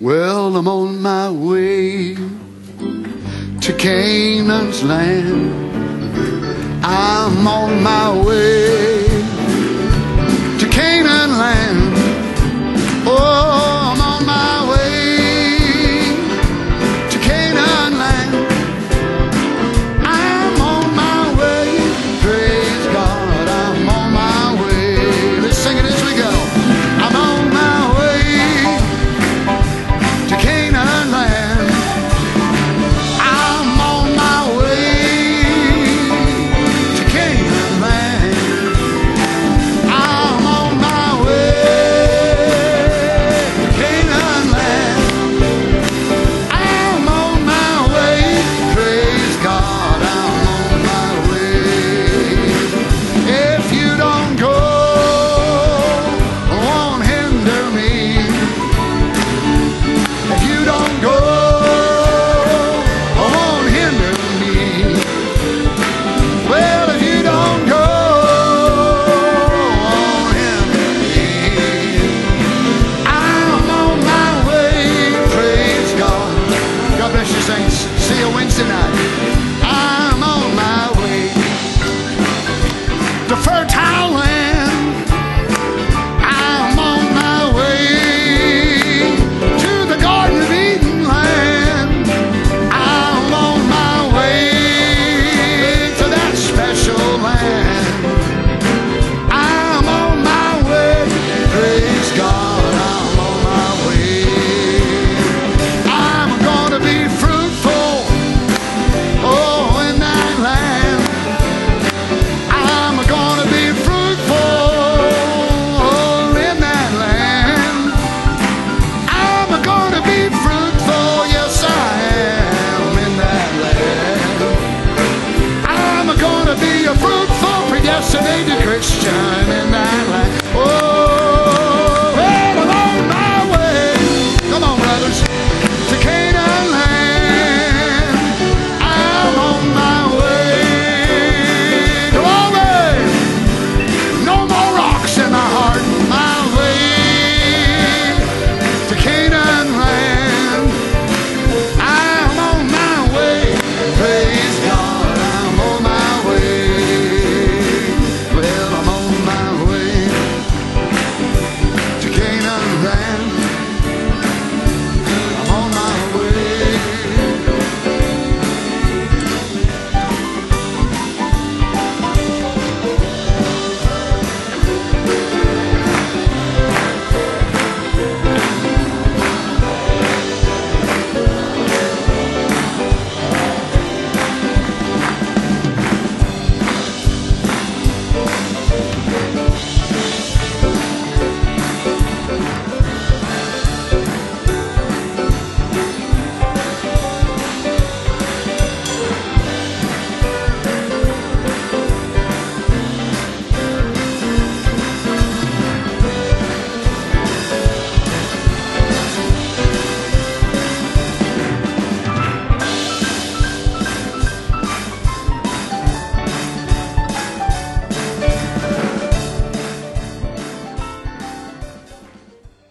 Well, I'm on my way to Canaan's land. I'm on my way.